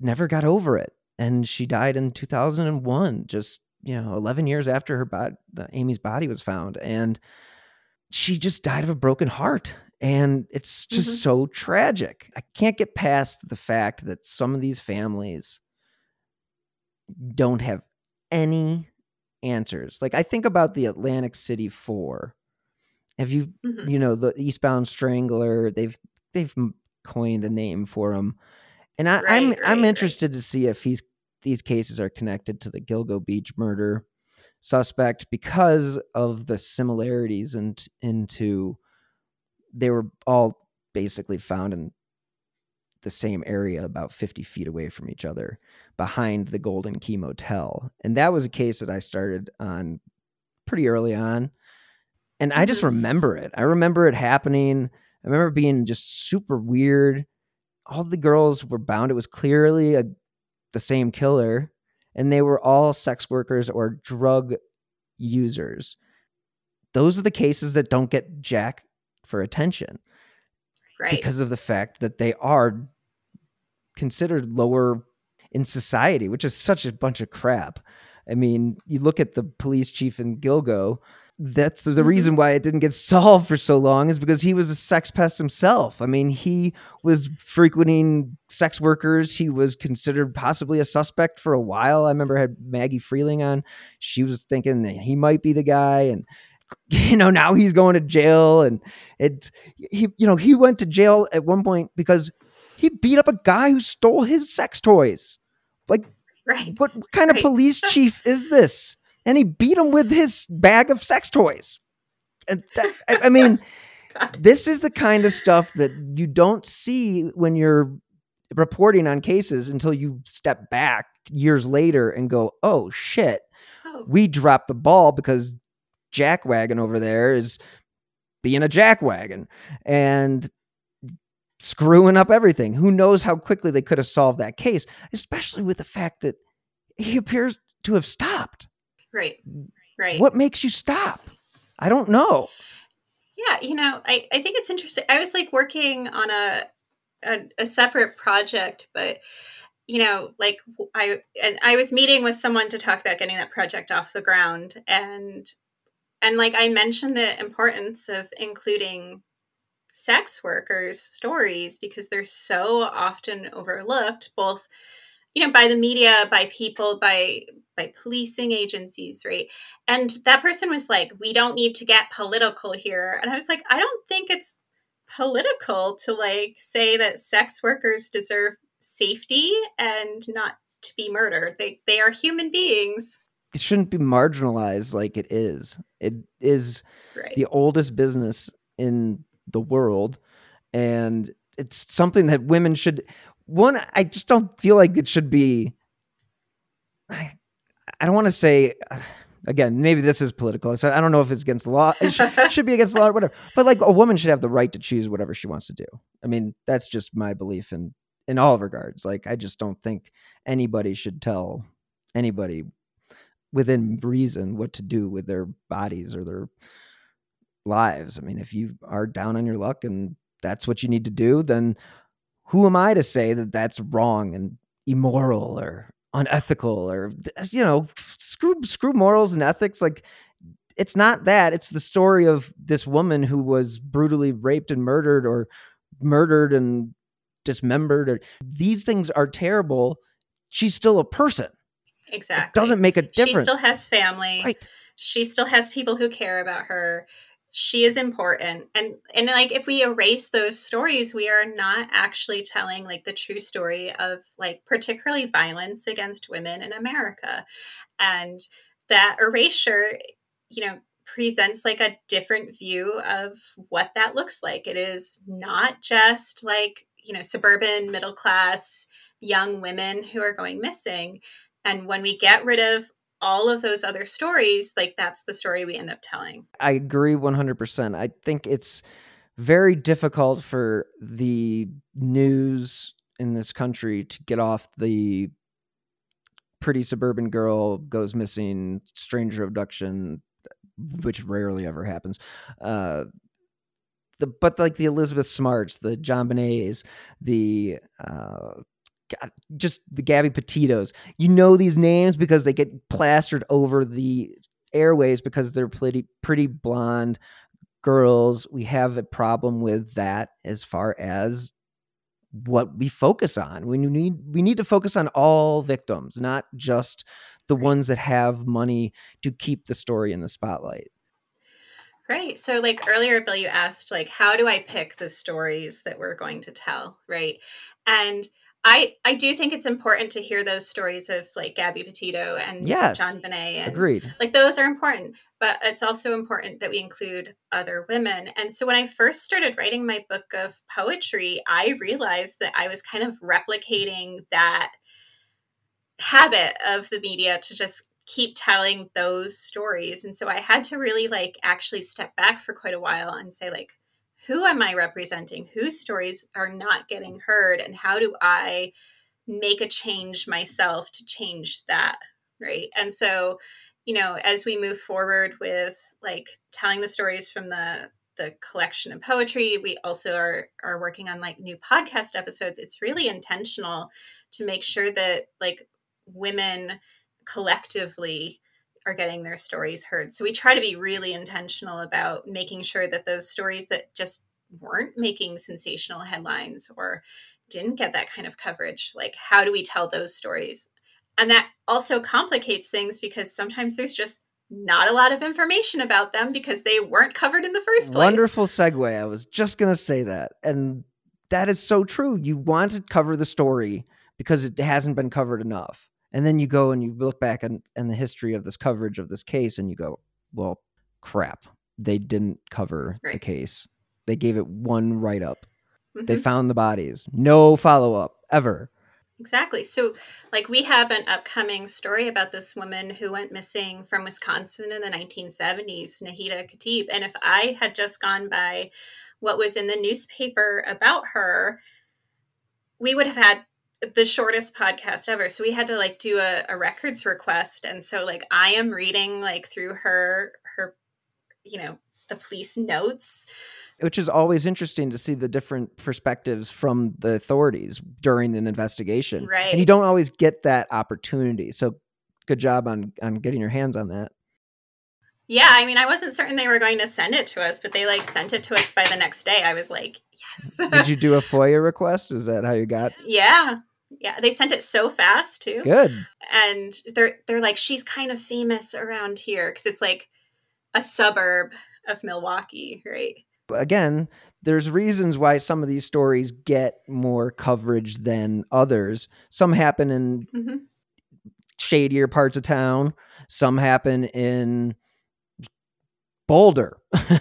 never got over it, and she died in 2001, just you know, 11 years after her body, Amy's body was found, and she just died of a broken heart. And it's just Mhm. so tragic. I can't get past the fact that some of these families don't have any answers. Like I think about the Atlantic City 4. Have you Mhm. you know the Eastbound Strangler, they've they've coined a name for him. And I, I'm Right, I'm right, interested to see if he's these cases are connected to the Gilgo Beach murder suspect because of the similarities and into they were all basically found in the same area about 50 feet away from each other behind the Golden Key Motel. And that was a case that I started on pretty early on. And I just Mhm. remember it. I remember it happening. I remember being just super weird. All the girls were bound. It was clearly a, the same killer. And they were all sex workers or drug users. Those are the cases that don't get jack for attention. Right. Because of the fact that they are considered lower in society, which is such a bunch of crap. I mean, you look at the police chief in Gilgo, that's the, the mm-hmm. reason why it didn't get solved for so long is because he was a sex pest himself. I mean, he was frequenting sex workers. He was considered possibly a suspect for a while. I remember I had Maggie Freleng on. She was thinking that he might be the guy and you know, now he's going to jail and it he you know, he went to jail at one point because he beat up a guy who stole his sex toys. Like right. what, what kind right. of police chief is this? And he beat him with his bag of sex toys. And that, I, I mean, this is the kind of stuff that you don't see when you're reporting on cases until you step back years later and go, "Oh shit, oh. we dropped the ball because Jackwagon over there is being a jackwagon and screwing up everything. Who knows how quickly they could have solved that case, especially with the fact that he appears to have stopped. Right. Mm. Right. What makes you stop? I don't know. Yeah, you know, I, I think it's interesting. I was like working on a, a, a separate project, but you know, like I and I was meeting with someone to talk about getting that project off the ground and and like I mentioned the importance of including sex workers stories because they're so often overlooked both you know by the media by people by by policing agencies right? And that person was like we don't need to get political here. And i was like i don't think it's political to like say that sex workers deserve safety and not to be murdered. They they are human beings. It shouldn't be marginalized like it is. It is right. the oldest business in the world and it's something that women should one i just don't feel like it should be i, I don't want to say again maybe this is political so i don't know if it's against the law it should, should be against the law or whatever but like a woman should have the right to choose whatever she wants to do. I mean that's just my belief in in all regards like i just don't think anybody should tell anybody within reason what to do with their bodies or their lives. I mean if you are down on your luck and that's what you need to do then who am I to say that that's wrong and immoral or unethical or you know screw screw morals and ethics like it's not that. It's the story of this woman who was brutally raped and murdered or murdered and dismembered or these things are terrible. She's still a person. Exactly it doesn't make a difference she still has family. Right. She still has people who care about her she is important. And and like if we erase those stories we are not actually telling like the true story of like particularly violence against women in america. And that erasure you know presents like a different view of what that looks like. It is not just like you know suburban middle class young women who are going missing. And when we get rid of all of those other stories, like that's the story we end up telling. I agree 100%. I think it's very difficult for the news in this country to get off the pretty suburban girl goes missing, stranger abduction, which rarely ever happens. Uh, the, but like the Elizabeth Smarts, the JonBenéts, the uh, just the Gabby Petitos. You know these names because they get plastered over the airways because they're pretty pretty blonde girls. We have a problem with that as far as what we focus on. We need we need to focus on all victims, not just the ones that have money to keep the story in the spotlight. Right. So like earlier Bill you asked like how do I pick the stories that we're going to tell, right? And I I do think it's important to hear those stories of like Gabby Petito and yes, JonBenét. And, agreed. Like those are important, but it's also important that we include other women. And so when I first started writing my book of poetry, I realized that I was kind of replicating that habit of the media to just keep telling those stories. And so I had to really like actually step back for quite a while and say like who am I representing? Whose stories are not getting heard? And how do I make a change myself to change that right and so you know as we move forward with like telling the stories from the the collection of poetry we also are are working on like new podcast episodes it's really intentional to make sure that like women collectively are getting their stories heard so we try to be really intentional about making sure that those stories that just weren't making sensational headlines or didn't get that kind of coverage like how do we tell those stories and that also complicates things because sometimes there's just not a lot of information about them because they weren't covered in the first place Wonderful segue. I was just going to say that. And that is so true. You want to cover the story because it hasn't been covered enough. And then you go and you look back on the history of this coverage of this case and you go, well, crap. They didn't cover right. the case. They gave it one write up. Mm-hmm. They found the bodies. No follow up ever. Exactly. So, like, we have an upcoming story about this woman who went missing from Wisconsin in the 1970s, Nahida Khatib. And if I had just gone by what was in the newspaper about her, we would have had the shortest podcast ever. So we had to like do a, a records request. And so like I am reading like through her her you know, the police notes which is always interesting to see the different perspectives from the authorities during an investigation. Right. And you don't always get that opportunity. So good job on on getting your hands on that. Yeah, I mean, I wasn't certain they were going to send it to us, but they like sent it to us by the next day. I was like, yes. Did you do a FOIA request? Is that how you got? Yeah. Yeah, they sent it so fast too. Good. And they're they're like she's kind of famous around here cuz it's like a suburb of Milwaukee, right? again, there's reasons why some of these stories get more coverage than others. Some happen in mm-hmm. shadier parts of town, some happen in Boulder,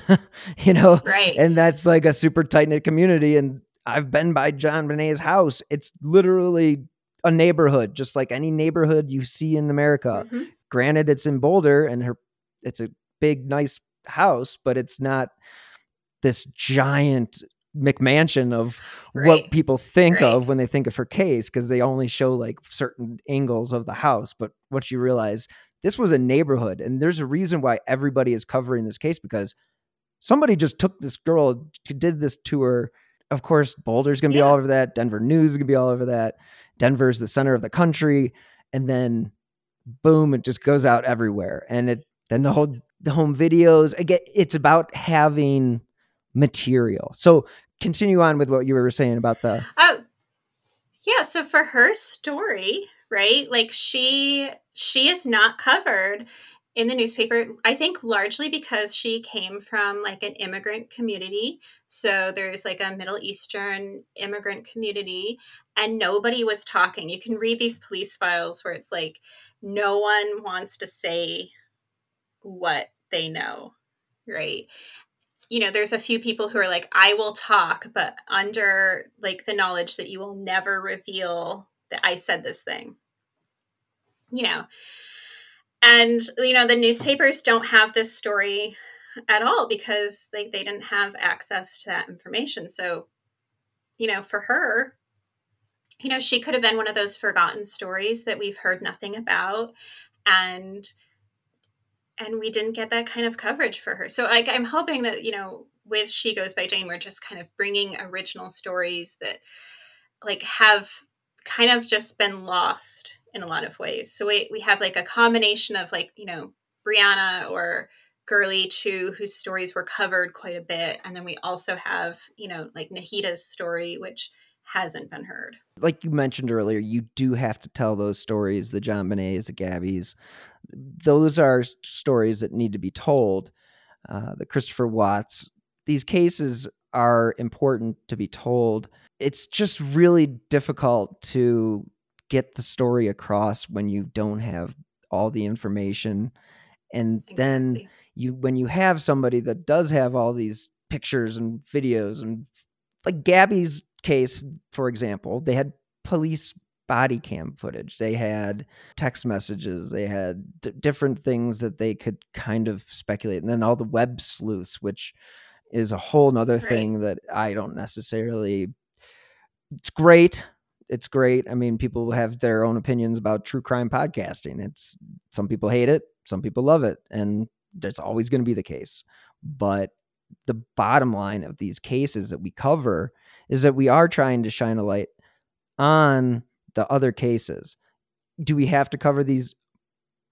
you know? Right. And that's like a super tight knit community. And I've been by JonBenét's house. It's literally a neighborhood, just like any neighborhood you see in America. Mm-hmm. Granted, it's in Boulder and her it's a big, nice house, but it's not this giant McMansion of right. what people think right. of when they think of her case because they only show like certain angles of the house. But what you realize, this was a neighborhood, and there's a reason why everybody is covering this case because somebody just took this girl, did this to her. Of course, Boulder's going to yeah. be all over that. Denver News is going to be all over that. Denver's the center of the country, and then boom, it just goes out everywhere. And it then the whole the home videos again. It's about having material. So continue on with what you were saying about the Oh. Yeah, so for her story, right? Like she she is not covered in the newspaper i think largely because she came from like an immigrant community. So there's like a middle eastern immigrant community and nobody was talking. You can read these police files where it's like no one wants to say what they know right? You know, there's a few people who are like, I will talk, but under like the knowledge that you will never reveal that I said this thing. You know, and you know, the newspapers don't have this story at all because they, they didn't have access to that information. So, you know, for her, you know, she could have been one of those forgotten stories that we've heard nothing about. And and we didn't get that kind of coverage for her. So like I'm hoping that you know with She Goes by Jane we're just kind of bringing original stories that like have kind of just been lost in a lot of ways. So we we have like a combination of like, you know, Brianna or Gurley too, whose stories were covered quite a bit. And then we also have, you know, like Nahida's story, which hasn't been heard. Like you mentioned earlier, you do have to tell those stories, the JonBenéts, the Gabbies. Those are stories that need to be told. Uh, the Christopher Watts, these cases are important to be told. It's just really difficult to get the story across when you don't have all the information. And exactly. then you when you have somebody that does have all these pictures and videos and like Gabby's case, for example, they had police body cam footage. They had text messages. They had d- different things that they could kind of speculate. And then all the web sleuths, which is a whole nother right. thing that I don't necessarily. It's great. It's great. I mean, people have their own opinions about true crime podcasting. It's some people hate it, some people love it, and that's always going to be the case. But the bottom line of these cases that we cover is that we are trying to shine a light on the other cases. Do we have to cover these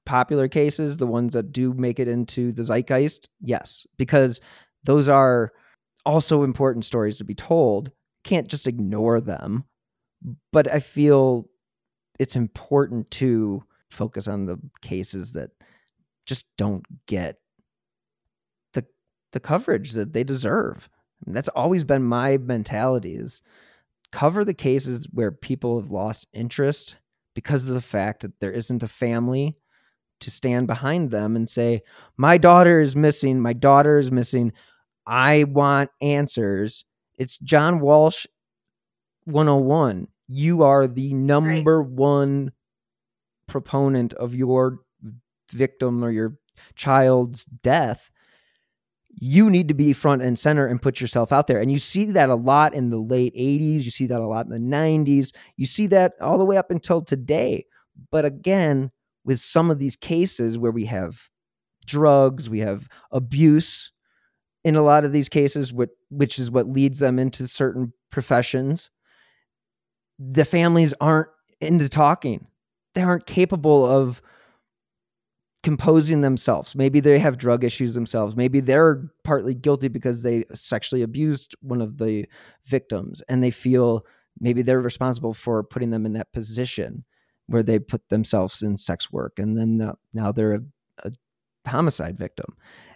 popular cases, the ones that do make it into the zeitgeist? Yes, because those are also important stories to be told. Can't just ignore them. But I feel it's important to focus on the cases that just don't get the the coverage that they deserve. And that's always been my mentality is cover the cases where people have lost interest because of the fact that there isn't a family to stand behind them and say, My daughter is missing. My daughter is missing. I want answers. It's John Walsh 101. You are the number right. one proponent of your victim or your child's death. You need to be front and center and put yourself out there. And you see that a lot in the late 80s. You see that a lot in the 90s. You see that all the way up until today. But again, with some of these cases where we have drugs, we have abuse in a lot of these cases, which, which is what leads them into certain professions. The families aren't into talking, they aren't capable of composing themselves. Maybe they have drug issues themselves. Maybe they're partly guilty because they sexually abused one of the victims and they feel maybe they're responsible for putting them in that position where they put themselves in sex work and then uh, now they're a, a homicide victim.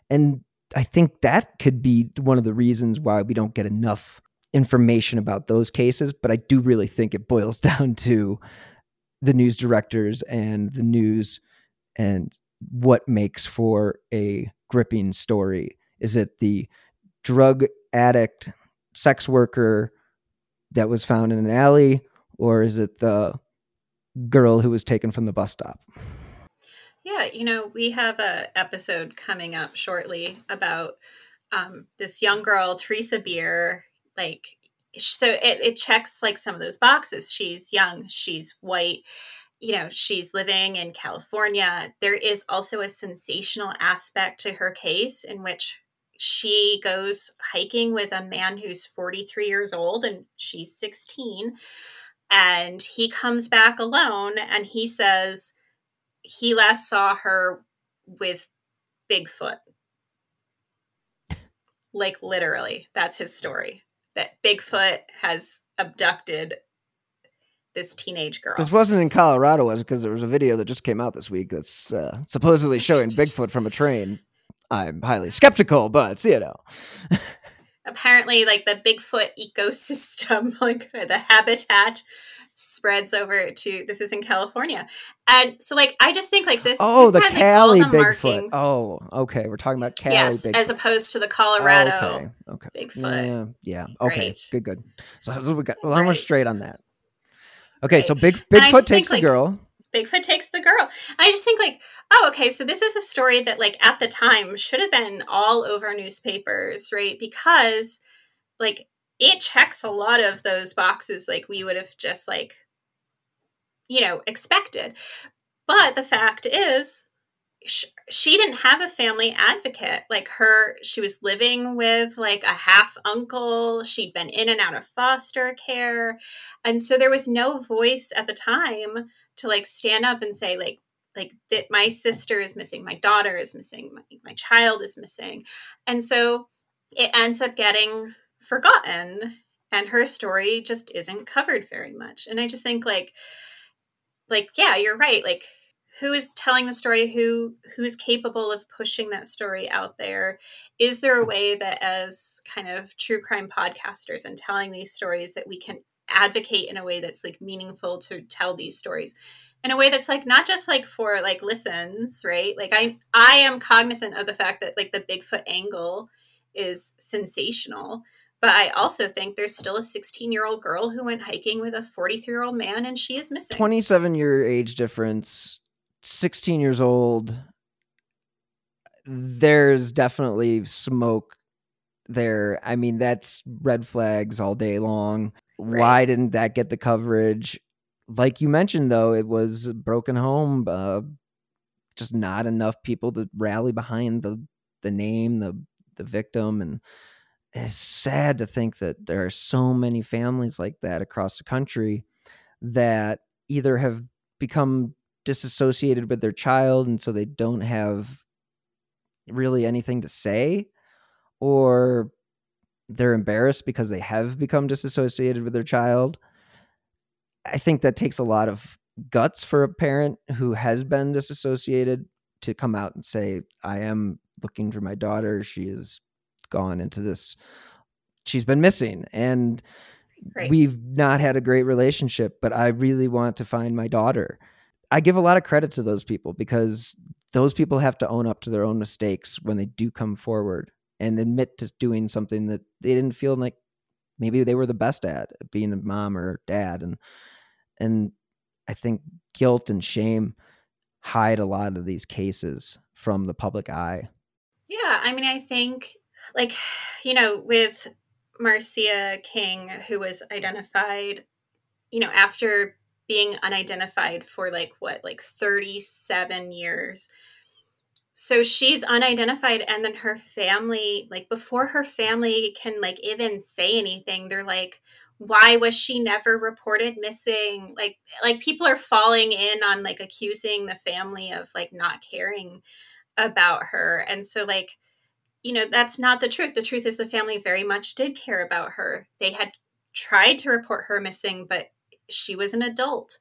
And I think that could be one of the reasons why we don't get enough information about those cases. But I do really think it boils down to the news directors and the news and what makes for a gripping story. Is it the drug addict, sex worker that was found in an alley, or is it the girl who was taken from the bus stop. Yeah, you know, we have a episode coming up shortly about um, this young girl, Teresa Beer. Like, so it, it checks like some of those boxes. She's young, she's white, you know, she's living in California. There is also a sensational aspect to her case in which she goes hiking with a man who's 43 years old and she's 16 and he comes back alone and he says he last saw her with Bigfoot. Like literally, that's his story. That Bigfoot has abducted this teenage girl. This wasn't in Colorado, was it? Because there was a video that just came out this week that's uh, supposedly showing Bigfoot from a train. I'm highly skeptical, but you know. apparently like the bigfoot ecosystem like the habitat spreads over to this is in california and so like i just think like this oh this the had, cali like, the bigfoot markings. oh okay we're talking about cali yes bigfoot. as opposed to the colorado oh, okay okay bigfoot yeah, yeah. okay Great. good good so we got well right. straight on that okay right. so big bigfoot takes think, the like, girl Bigfoot takes the girl. I just think like, oh, okay, so this is a story that like at the time should have been all over newspapers, right? Because like it checks a lot of those boxes like we would have just like you know, expected. But the fact is she didn't have a family advocate. Like her she was living with like a half uncle. She'd been in and out of foster care. And so there was no voice at the time to like stand up and say like like that my sister is missing my daughter is missing my, my child is missing. And so it ends up getting forgotten and her story just isn't covered very much. And i just think like like yeah you're right like who is telling the story? Who who's capable of pushing that story out there? Is there a way that as kind of true crime podcasters and telling these stories that we can advocate in a way that's like meaningful to tell these stories? In a way that's like not just like for like listens right? Like i i am cognizant of the fact that like the bigfoot angle is sensational but i also think there's still a 16 year old girl who went hiking with a 43 year old man and she is missing 27 year age difference 16 years old there's definitely smoke there. I mean, that's red flags all day long. Right. Why didn't that get the coverage? Like you mentioned, though, it was a broken home. Uh, just not enough people to rally behind the the name, the the victim, and it's sad to think that there are so many families like that across the country that either have become disassociated with their child and so they don't have really anything to say or they're embarrassed because they have become disassociated with their child. I think that takes a lot of guts for a parent who has been disassociated to come out and say, I am looking for my daughter. She has gone into this, she's been missing. And right. we've not had a great relationship, but I really want to find my daughter. I give a lot of credit to those people because those people have to own up to their own mistakes when they do come forward and admit to doing something that they didn't feel like maybe they were the best at being a mom or dad and and I think guilt and shame hide a lot of these cases from the public eye. Yeah, I mean I think like you know with Marcia King who was identified you know after being unidentified for like what like 37 years. So she's unidentified and then her family like before her family can like even say anything they're like why was she never reported missing? Like like people are falling in on like accusing the family of like not caring about her. And so like you know that's not the truth. The truth is the family very much did care about her. They had tried to report her missing but she was an adult.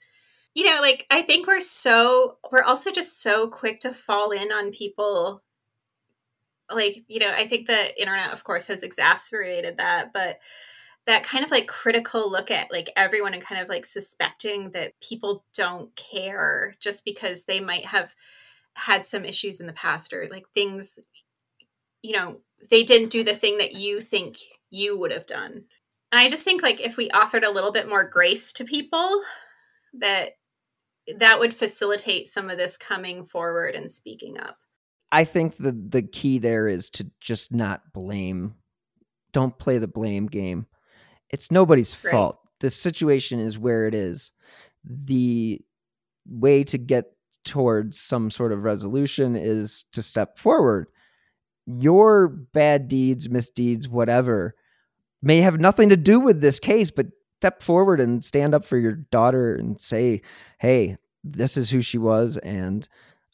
You know like i think we're so we're also just so quick to fall in on people. Like you know i think the internet of course has exacerbated that but that kind of like critical look at like everyone and kind of like suspecting that people don't care just because they might have had some issues in the past or like things you know they didn't do the thing that you think you would have done and i just think like if we offered a little bit more grace to people that that would facilitate some of this coming forward and speaking up i think the the key there is to just not blame don't play the blame game it's nobody's right. fault. The situation is where it is. The way to get towards some sort of resolution is to step forward. Your bad deeds, misdeeds, whatever, may have nothing to do with this case, but step forward and stand up for your daughter and say, hey, this is who she was, and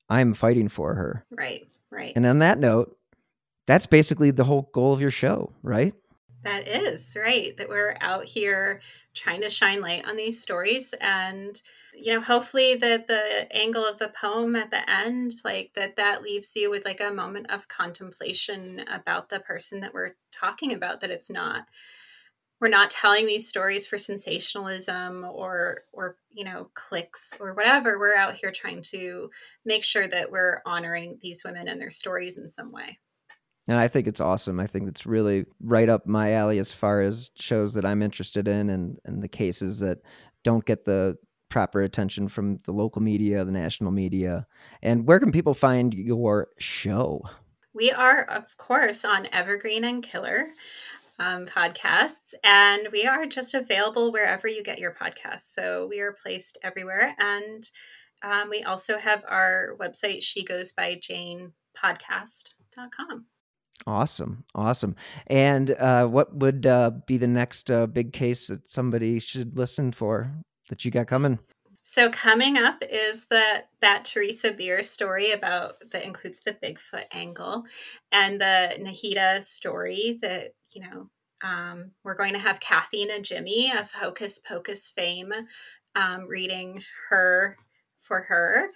I'm fighting for her. Right, right. And on that note, that's basically the whole goal of your show, right? That is right. That we're out here trying to shine light on these stories and you know hopefully that the angle of the poem at the end like that that leaves you with like a moment of contemplation about the person that we're talking about that it's not we're not telling these stories for sensationalism or or you know clicks or whatever we're out here trying to make sure that we're honoring these women and their stories in some way and I think it's awesome. I think it's really right up my alley as far as shows that I'm interested in and, and the cases that don't get the proper attention from the local media, the national media. And where can people find your show? We are, of course, on Evergreen and Killer um, podcasts, and we are just available wherever you get your podcasts. So we are placed everywhere. And um, we also have our website, she goes by Jane podcast.com. Awesome, awesome. And uh, what would uh, be the next uh, big case that somebody should listen for that you got coming? So coming up is the that Teresa Beer story about that includes the Bigfoot angle and the Nahida story that you know um, we're going to have Kathy Najimy of Hocus Pocus fame um, reading her for her,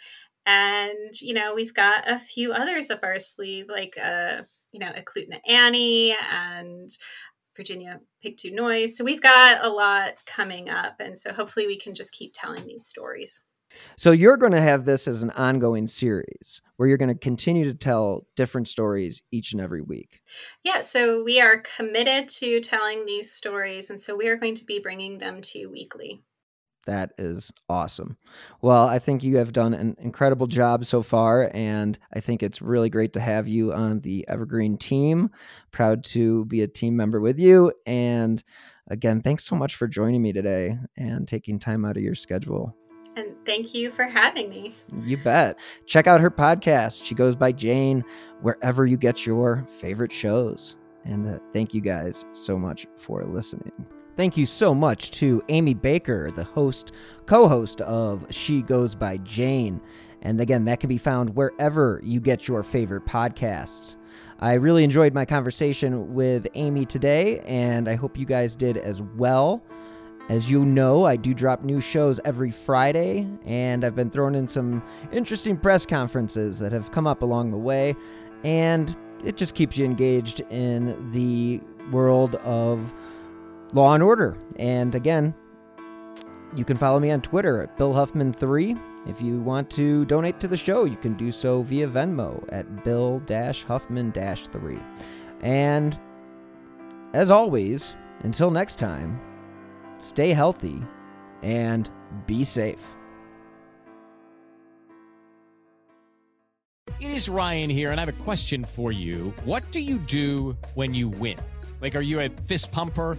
and you know we've got a few others up our sleeve like uh, you know, Eklutna Annie and Virginia Pictou-Noyes. So we've got a lot coming up. And so hopefully we can just keep telling these stories. So you're going to have this as an ongoing series where you're going to continue to tell different stories each and every week. Yeah, so we are committed to telling these stories and so we are going to be bringing them to you weekly. That is awesome. Well, I think you have done an incredible job so far, and I think it's really great to have you on the Evergreen team. Proud to be a team member with you, and again, thanks so much for joining me today and taking time out of your schedule. And thank you for having me. You bet. Check out her podcast. She goes by Jane wherever you get your favorite shows. And uh, thank you guys so much for listening. Thank you so much to Aimee Baker, the host, co host of She Goes by Jane. And again, that can be found wherever you get your favorite podcasts. I really enjoyed my conversation with Amy today, and I hope you guys did as well. As you know, I do drop new shows every Friday, and I've been throwing in some interesting press conferences that have come up along the way, and it just keeps you engaged in the world of law and order. And again, you can follow me on Twitter at Bill Huffman3. If you want to donate to the show, you can do so via Venmo at Bill Huffman 3. And as always, until next time, stay healthy and be safe. It is Ryan here, and I have a question for you. What do you do when you win? Like, are you a fist pumper?